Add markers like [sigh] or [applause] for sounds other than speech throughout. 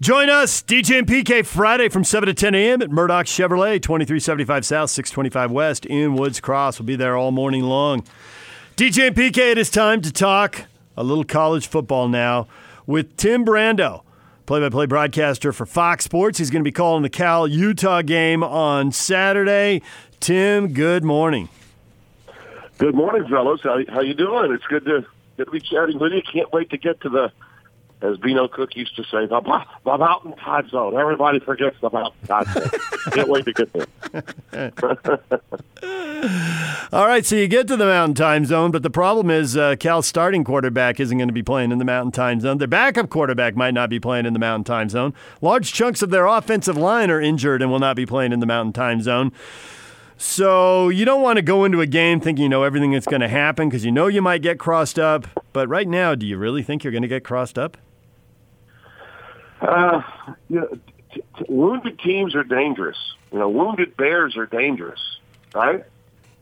Join us, DJ and PK, Friday from 7 to 10 a.m. at Murdoch Chevrolet, 2375 South, 625 West in Woods Cross. We'll be there all morning long. DJ and PK, it is time to talk a little college football now with Tim Brando, play by play broadcaster for Fox Sports. He's going to be calling the Cal Utah game on Saturday. Tim, good morning. Good morning, fellows. How, how you doing? It's good to, good to be chatting with you. Can't wait to get to the as Beano Cook used to say, the, the mountain time zone. Everybody forgets the mountain time zone. [laughs] Can't wait to get there. [laughs] All right, so you get to the mountain time zone, but the problem is uh, Cal's starting quarterback isn't going to be playing in the mountain time zone. Their backup quarterback might not be playing in the mountain time zone. Large chunks of their offensive line are injured and will not be playing in the mountain time zone. So you don't want to go into a game thinking you know everything that's going to happen because you know you might get crossed up. But right now, do you really think you're going to get crossed up? Uh, you know, t- t- wounded teams are dangerous. You know, wounded bears are dangerous, right?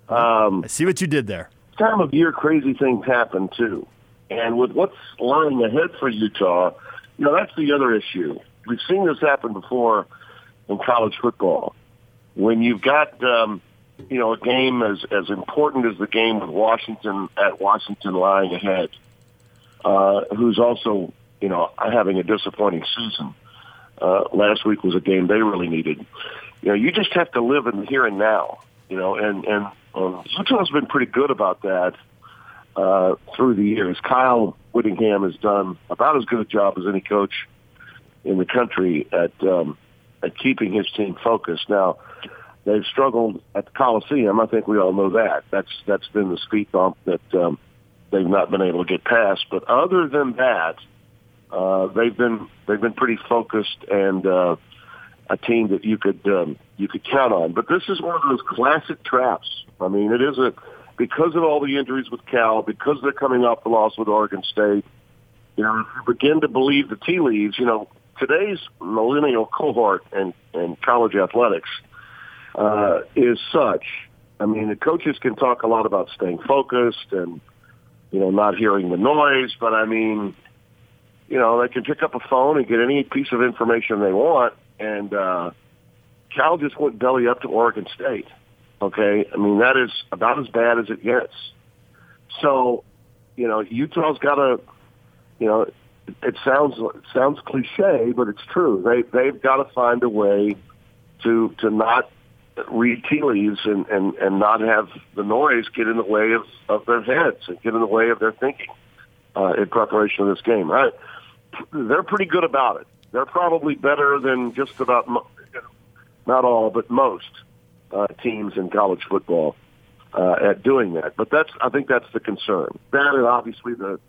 Um, I see what you did there. Time of year, crazy things happen too, and with what's lying ahead for Utah, you know that's the other issue. We've seen this happen before in college football when you've got um, you know a game as as important as the game with Washington at Washington lying ahead, uh, who's also you know, having a disappointing season. Uh, last week was a game they really needed. You know, you just have to live in the here and now. You know, and and um, Utah's been pretty good about that uh, through the years. Kyle Whittingham has done about as good a job as any coach in the country at um, at keeping his team focused. Now, they've struggled at the Coliseum. I think we all know that. That's that's been the speed bump that um, they've not been able to get past. But other than that, uh, they've been they've been pretty focused and uh, a team that you could um, you could count on. But this is one of those classic traps. I mean, it is a because of all the injuries with Cal, because they're coming off the loss with Oregon State. You know, if you begin to believe the tea leaves, you know, today's millennial cohort and and college athletics uh, is such. I mean, the coaches can talk a lot about staying focused and you know not hearing the noise, but I mean you know, they can pick up a phone and get any piece of information they want. And uh, Cal just went belly up to Oregon State. Okay, I mean that is about as bad as it gets. So, you know, Utah's got to, you know, it sounds it sounds cliche, but it's true. They they've got to find a way to to not read tea leaves and and and not have the noise get in the way of of their heads and get in the way of their thinking uh, in preparation of this game. Right? They're pretty good about it. They're probably better than just about not all, but most uh, teams in college football uh, at doing that. But that's I think that's the concern. That and obviously the,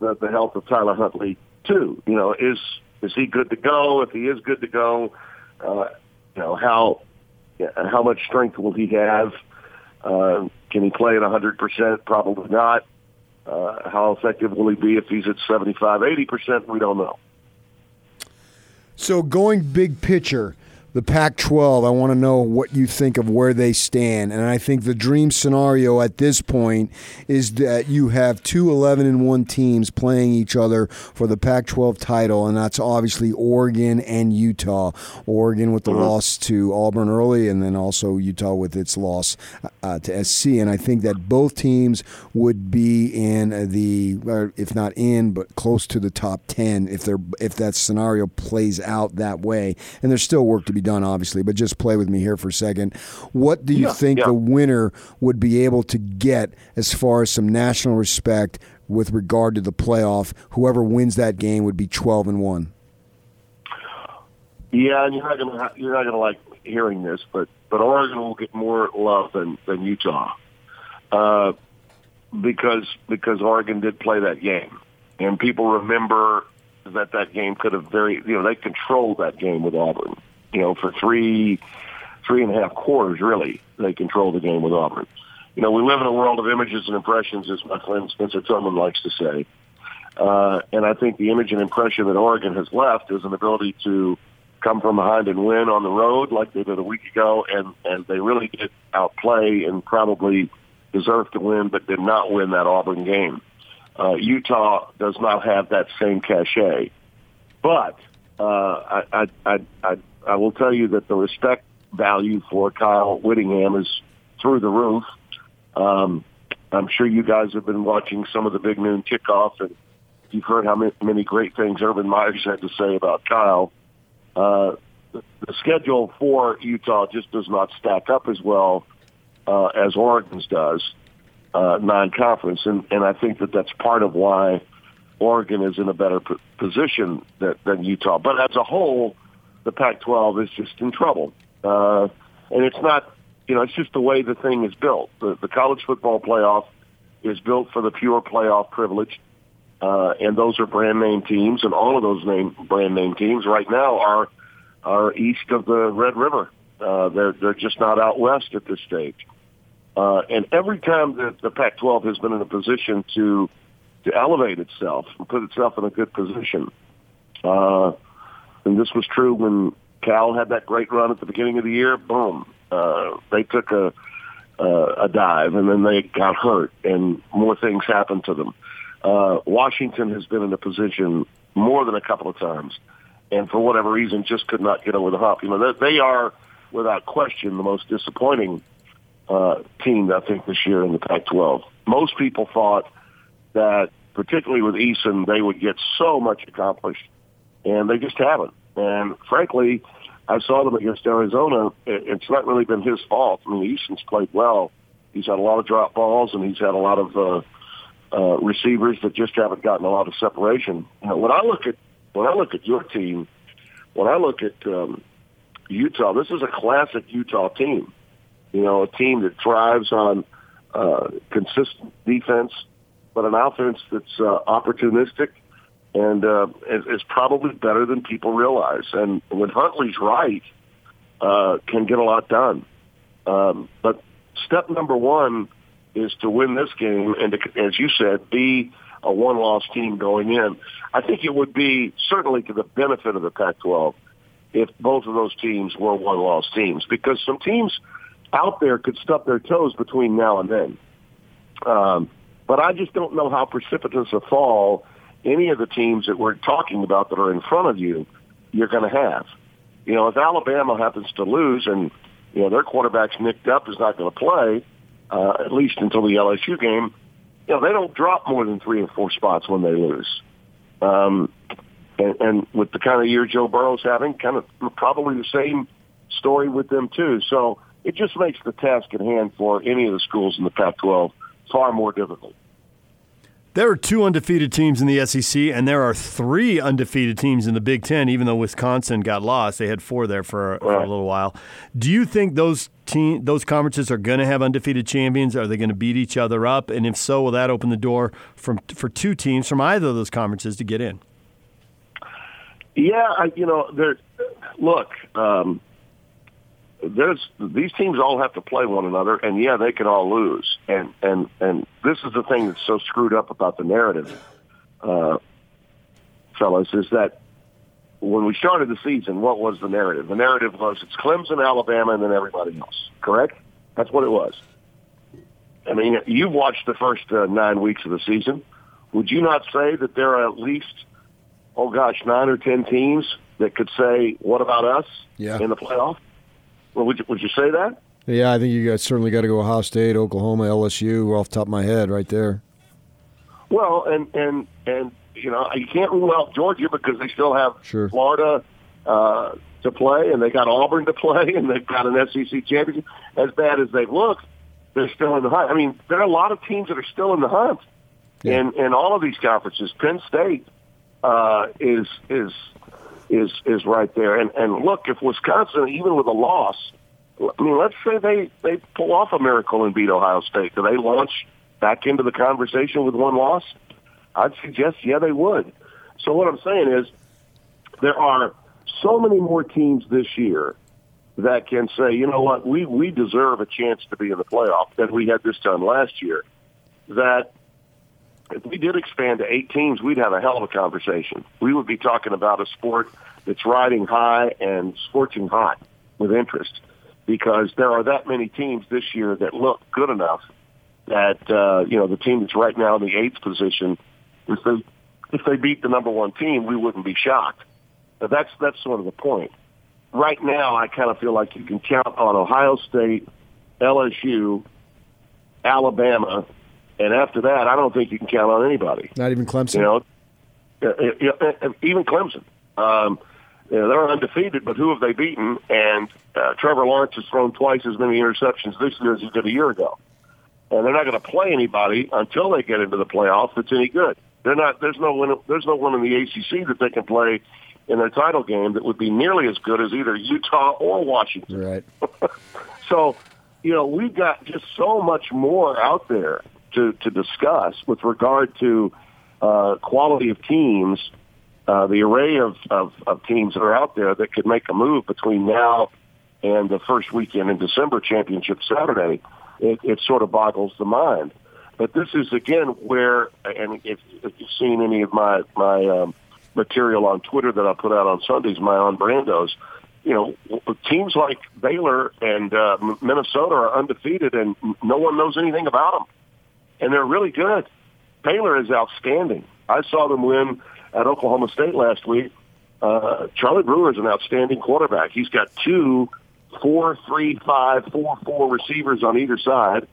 the the health of Tyler Huntley too. You know, is is he good to go? If he is good to go, uh, you know how how much strength will he have? Uh, can he play at 100%? Probably not. Uh, how effective will he be if he's at 75, 80%? We don't know. So, going big picture, the Pac 12, I want to know what you think of where they stand. And I think the dream scenario at this point is that you have two 11 and 1 teams playing each other for the Pac 12 title, and that's obviously Oregon and Utah. Oregon with the mm-hmm. loss to Auburn early, and then also Utah with its loss uh, to SC. And I think that both teams would be in the, if not in, but close to the top 10 if, they're, if that scenario plays out that way. And there's still work to be done, obviously, but just play with me here for a second. What do you yeah, think yeah. the winner would be able to get as far as some national respect with regard to the playoff? Whoever wins that game would be twelve and one. Yeah, and you're not gonna you're not gonna like hearing this, but but Oregon will get more love than than Utah, uh, because because Oregon did play that game, and people remember that that game could have very you know they controlled that game with Auburn you know, for three, three and a half quarters, really, they control the game with Auburn. You know, we live in a world of images and impressions, as my friend Spencer Tillman likes to say. Uh, and I think the image and impression that Oregon has left is an ability to come from behind and win on the road like they did a week ago, and, and they really did outplay and probably deserved to win, but did not win that Auburn game. Uh, Utah does not have that same cachet. But uh, I, I, I, I, I will tell you that the respect value for Kyle Whittingham is through the roof. Um, I'm sure you guys have been watching some of the big noon kickoff, and you've heard how many great things Urban Meyer's had to say about Kyle. Uh, the schedule for Utah just does not stack up as well uh, as Oregon's does, uh, non-conference, and, and I think that that's part of why Oregon is in a better position than, than Utah. But as a whole, the Pac-12 is just in trouble, uh, and it's not, you know, it's just the way the thing is built. The, the college football playoff is built for the pure playoff privilege. Uh, and those are brand name teams, and all of those name brand name teams right now are are east of the Red River. Uh, they're they're just not out west at this stage. Uh, and every time that the Pac-12 has been in a position to to elevate itself and put itself in a good position, uh, and this was true when Cal had that great run at the beginning of the year. Boom, uh, they took a uh, a dive, and then they got hurt, and more things happened to them. Uh, Washington has been in a position more than a couple of times and for whatever reason just could not get over the hump. You know, they, are without question the most disappointing uh, team I think this year in the Pac-12. Most people thought that, particularly with Eason, they would get so much accomplished, and they just haven't. And frankly, I saw them against Arizona. It's not really been his fault. I mean, Eason's played well. He's had a lot of drop balls, and he's had a lot of uh, uh, receivers that just haven't gotten a lot of separation. You know, when I look at when I look at your team, when I look at um, Utah, this is a classic Utah team. You know, a team that thrives on uh, consistent defense, but an offense that's uh, opportunistic and uh, is, is probably better than people realize. And when Huntley's right, uh, can get a lot done. Um, but step number one is to win this game and, to, as you said, be a one-loss team going in. I think it would be certainly to the benefit of the Pac-12 if both of those teams were one-loss teams because some teams out there could stub their toes between now and then. Um, but I just don't know how precipitous a fall any of the teams that we're talking about that are in front of you you're going to have. You know, if Alabama happens to lose and you know their quarterback's nicked up is not going to play uh, at least until the LSU game, you know, they don't drop more than three or four spots when they lose. Um, and, and with the kind of year Joe Burrow's having, kind of probably the same story with them too. So it just makes the task at hand for any of the schools in the Pac-12 far more difficult. There are two undefeated teams in the SEC, and there are three undefeated teams in the Big Ten. Even though Wisconsin got lost, they had four there for, for a little while. Do you think those team those conferences are going to have undefeated champions? Are they going to beat each other up? And if so, will that open the door from for two teams from either of those conferences to get in? Yeah, I, you know, there. Look, um, there's these teams all have to play one another, and yeah, they can all lose. And and and this is the thing that's so screwed up about the narrative, uh, fellas, is that when we started the season, what was the narrative? The narrative was it's Clemson, Alabama, and then everybody else. Correct? That's what it was. I mean, you've watched the first uh, nine weeks of the season. Would you not say that there are at least, oh gosh, nine or ten teams that could say, "What about us?" Yeah. in the playoff? Well, would you, would you say that? Yeah, I think you guys certainly got to go Ohio State, Oklahoma, LSU, off the top of my head, right there. Well, and and and you know you can't rule out Georgia because they still have sure. Florida uh, to play, and they got Auburn to [laughs] play, and they've got an SEC championship. As bad as they've looked, they're still in the hunt. I mean, there are a lot of teams that are still in the hunt, yeah. in in all of these conferences. Penn State uh, is is is is right there. And and look, if Wisconsin, even with a loss, I mean, let's say they they pull off a miracle and beat Ohio State, do they launch back into the conversation with one loss? I'd suggest, yeah, they would. So what I'm saying is, there are so many more teams this year that can say, you know what, we we deserve a chance to be in the playoff than we had this time last year. That if we did expand to eight teams, we'd have a hell of a conversation. We would be talking about a sport that's riding high and scorching hot with interest because there are that many teams this year that look good enough that uh, you know the team that's right now in the eighth position, if they if they beat the number one team, we wouldn't be shocked. But that's that's sort of the point. Right now, I kind of feel like you can count on Ohio State, LSU, Alabama, and after that, I don't think you can count on anybody. Not even Clemson. You know, uh, uh, uh, even Clemson. Um, you know, they're undefeated, but who have they beaten? And uh, Trevor Lawrence has thrown twice as many interceptions this year as he did a year ago. And they're not going to play anybody until they get into the playoffs that's any good. They're not. There's no one. There's no one in the ACC that they can play in their title game that would be nearly as good as either Utah or Washington. Right. [laughs] so, you know, we've got just so much more out there to to discuss with regard to uh, quality of teams, uh, the array of, of of teams that are out there that could make a move between now and the first weekend in December, Championship Saturday. It, it sort of boggles the mind. But this is again where, and if, if you've seen any of my my um, material on Twitter that I put out on Sundays, my on brandos, you know, teams like Baylor and uh, Minnesota are undefeated, and no one knows anything about them, and they're really good. Baylor is outstanding. I saw them win at Oklahoma State last week. Uh, Charlie Brewer is an outstanding quarterback. He's got two four three five four four receivers on either side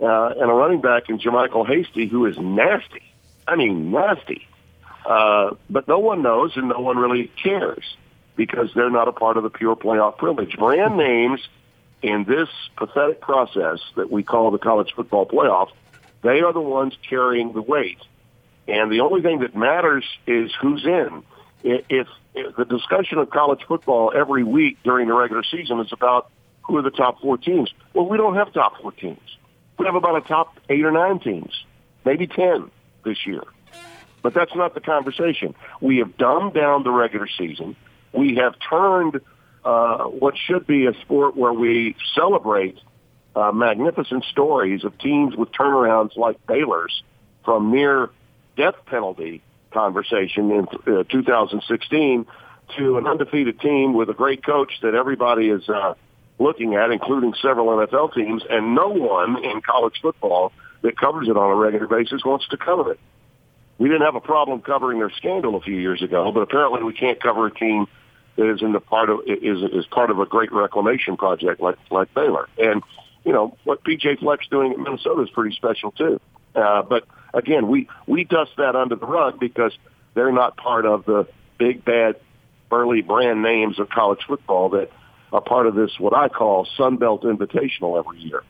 uh, and a running back in JaMycal Hasty who is nasty. I mean, nasty. Uh, but no one knows and no one really cares because they're not a part of the pure playoff privilege. Brand [laughs] names in this pathetic process that we call the college football playoff, they are the ones carrying the weight. And the only thing that matters is who's in. If, if the discussion of college football every week during the regular season is about who are the top four teams, well, we don't have top four teams. We have about a top eight or nine teams, maybe 10 this year. But that's not the conversation. We have dumbed down the regular season. We have turned uh, what should be a sport where we celebrate uh, magnificent stories of teams with turnarounds like Baylor's from mere death penalty conversation in uh, 2016 to an undefeated team with a great coach that everybody is uh, looking at, including several NFL teams, and no one in college football that covers it on a regular basis wants to cover it. We didn't have a problem covering their scandal a few years ago, but apparently we can't cover a team that is in the part of is is part of a great reclamation project like like Baylor. And you know what PJ Fleck's doing at Minnesota is pretty special too. Uh, but again, we we dust that under the rug because they're not part of the big bad burly brand names of college football that are part of this, what I call Sun Belt Invitational every year.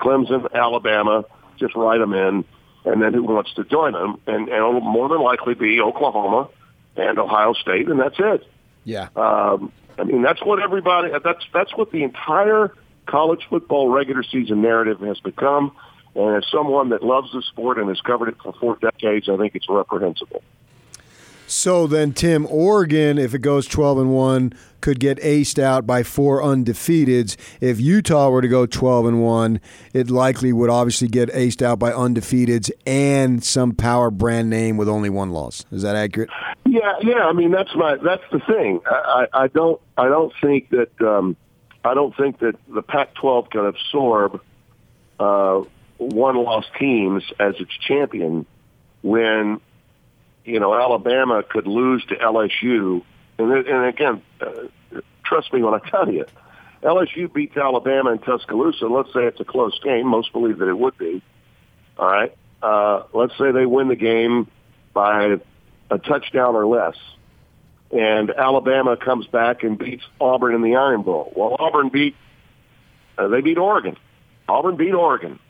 Clemson, Alabama, just write them in, and then who wants to join them? And, and it'll more than likely be Oklahoma and Ohio State, and that's it. Yeah. Um, I mean, that's what everybody, that's, that's what the entire college football regular season narrative has become. And as someone that loves the sport and has covered it for four decades, I think it's reprehensible. So then, Tim, Oregon, if it goes 12 and 1, could get aced out by four undefeateds. If Utah were to go 12 and 1, it likely would obviously get aced out by undefeateds and some power brand name with only one loss. Is that accurate? Yeah, yeah. I mean, that's my that's the thing. I, I, I don't I don't think that um, I don't think that the Pac-12 can absorb uh, one loss teams as its champion when you know, Alabama could lose to LSU. And, and again, uh, trust me when I tell you, LSU beats Alabama in Tuscaloosa. Let's say it's a close game. Most believe that it would be. All right. Uh, let's say they win the game by a touchdown or less. And Alabama comes back and beats Auburn in the Iron Bowl. Well, Auburn beat, uh, they beat Oregon. Auburn beat Oregon.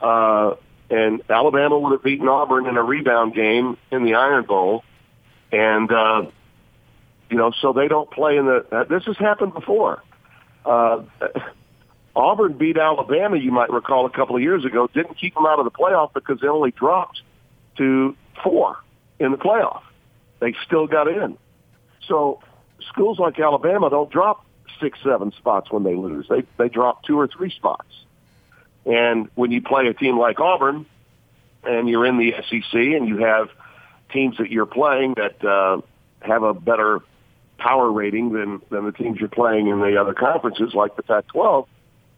Uh, and Alabama would have beaten Auburn in a rebound game in the Iron Bowl, and uh, you know, so they don't play in the. Uh, this has happened before. Uh, Auburn beat Alabama, you might recall, a couple of years ago. Didn't keep them out of the playoff because they only dropped to four in the playoff. They still got in. So schools like Alabama don't drop six, seven spots when they lose. They they drop two or three spots. And when you play a team like Auburn and you're in the SEC and you have teams that you're playing that uh, have a better power rating than, than the teams you're playing in the other conferences like the Pac-12,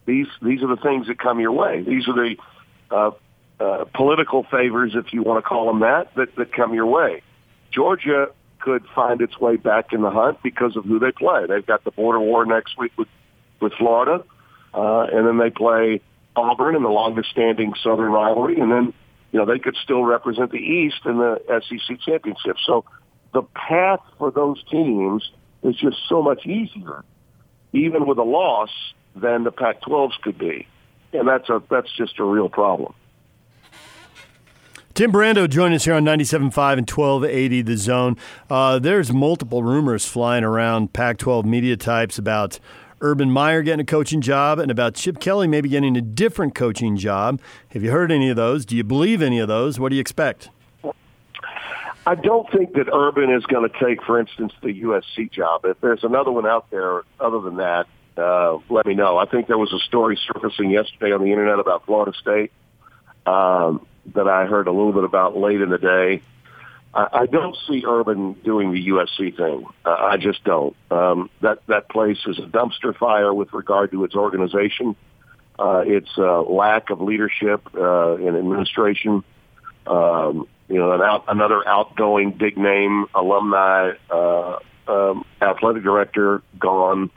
these, these are the things that come your way. These are the uh, uh, political favors, if you want to call them that, that, that come your way. Georgia could find its way back in the hunt because of who they play. They've got the border war next week with with Florida, uh, and then they play Auburn in the longest-standing Southern rivalry, and then you know they could still represent the East in the SEC championship. So the path for those teams is just so much easier, even with a loss, than the Pac-12s could be, and that's a that's just a real problem. Tim Brando joined us here on 97.5 and 1280 The Zone. Uh, there's multiple rumors flying around Pac 12 media types about Urban Meyer getting a coaching job and about Chip Kelly maybe getting a different coaching job. Have you heard any of those? Do you believe any of those? What do you expect? I don't think that Urban is going to take, for instance, the USC job. If there's another one out there other than that, uh, let me know. I think there was a story surfacing yesterday on the internet about Florida State um, that I heard a little bit about late in the day. I, I don't see Urban doing the USC thing. Uh, I just don't. Um, that that place is a dumpster fire with regard to its organization, uh, its uh, lack of leadership uh, in administration. Um, you know, an out, another outgoing big name alumni uh, um, athletic director gone.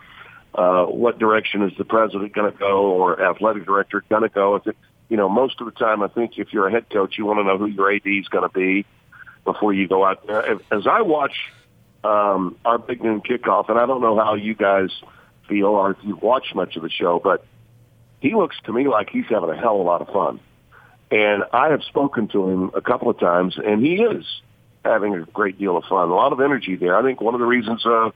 Uh, what direction is the president going to go or athletic director going to go? If it, you know, most of the time, I think if you're a head coach, you want to know who your AD is going to be before you go out there. As I watch um, our big noon kickoff, and I don't know how you guys feel or if you've watched much of the show, but he looks to me like he's having a hell of a lot of fun. And I have spoken to him a couple of times, and he is having a great deal of fun, a lot of energy there. I think one of the reasons uh,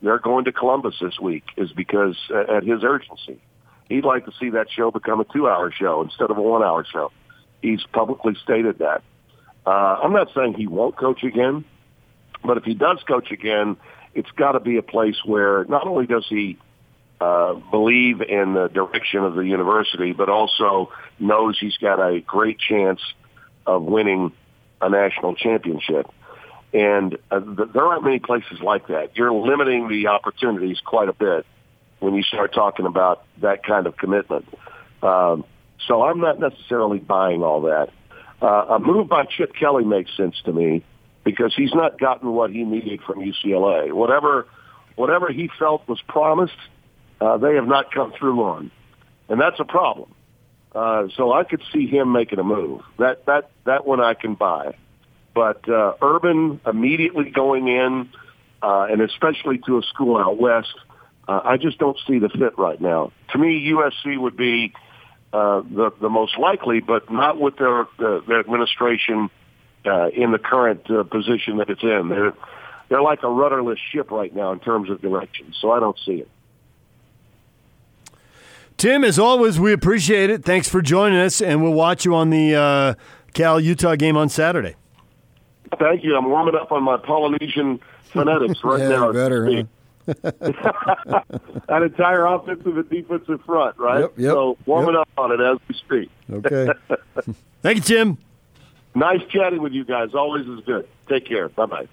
they're going to Columbus this week is because uh, at his urgency, he'd like to see that show become a two-hour show instead of a one-hour show. He's publicly stated that. Uh, I'm not saying he won't coach again, but if he does coach again, it's got to be a place where not only does he uh, believe in the direction of the university, but also knows he's got a great chance of winning a national championship. And uh, th- there aren't many places like that. You're limiting the opportunities quite a bit when you start talking about that kind of commitment. Um, so I'm not necessarily buying all that. Uh, a move by Chip Kelly makes sense to me because he's not gotten what he needed from UCLA. Whatever, whatever he felt was promised, uh, they have not come through on, and that's a problem. Uh, so I could see him making a move. That that that one I can buy, but uh, Urban immediately going in, uh, and especially to a school out west, uh, I just don't see the fit right now. To me, USC would be uh, the the most likely, but not with their uh, their administration uh, in the current uh, position that it's in. They're they're like a rudderless ship right now in terms of direction. So I don't see it. Tim, as always, we appreciate it. Thanks for joining us, and we'll watch you on the uh, Cal Utah game on Saturday. Thank you. I'm warming up on my Polynesian [laughs] phonetics right yeah, now. better. Huh? [laughs] that entire offensive and defensive front, right? Yep, yep, so warming yep. up on it as we speak. Okay. [laughs] Thank you, Tim. Nice chatting with you guys. Always is good. Take care. Bye bye.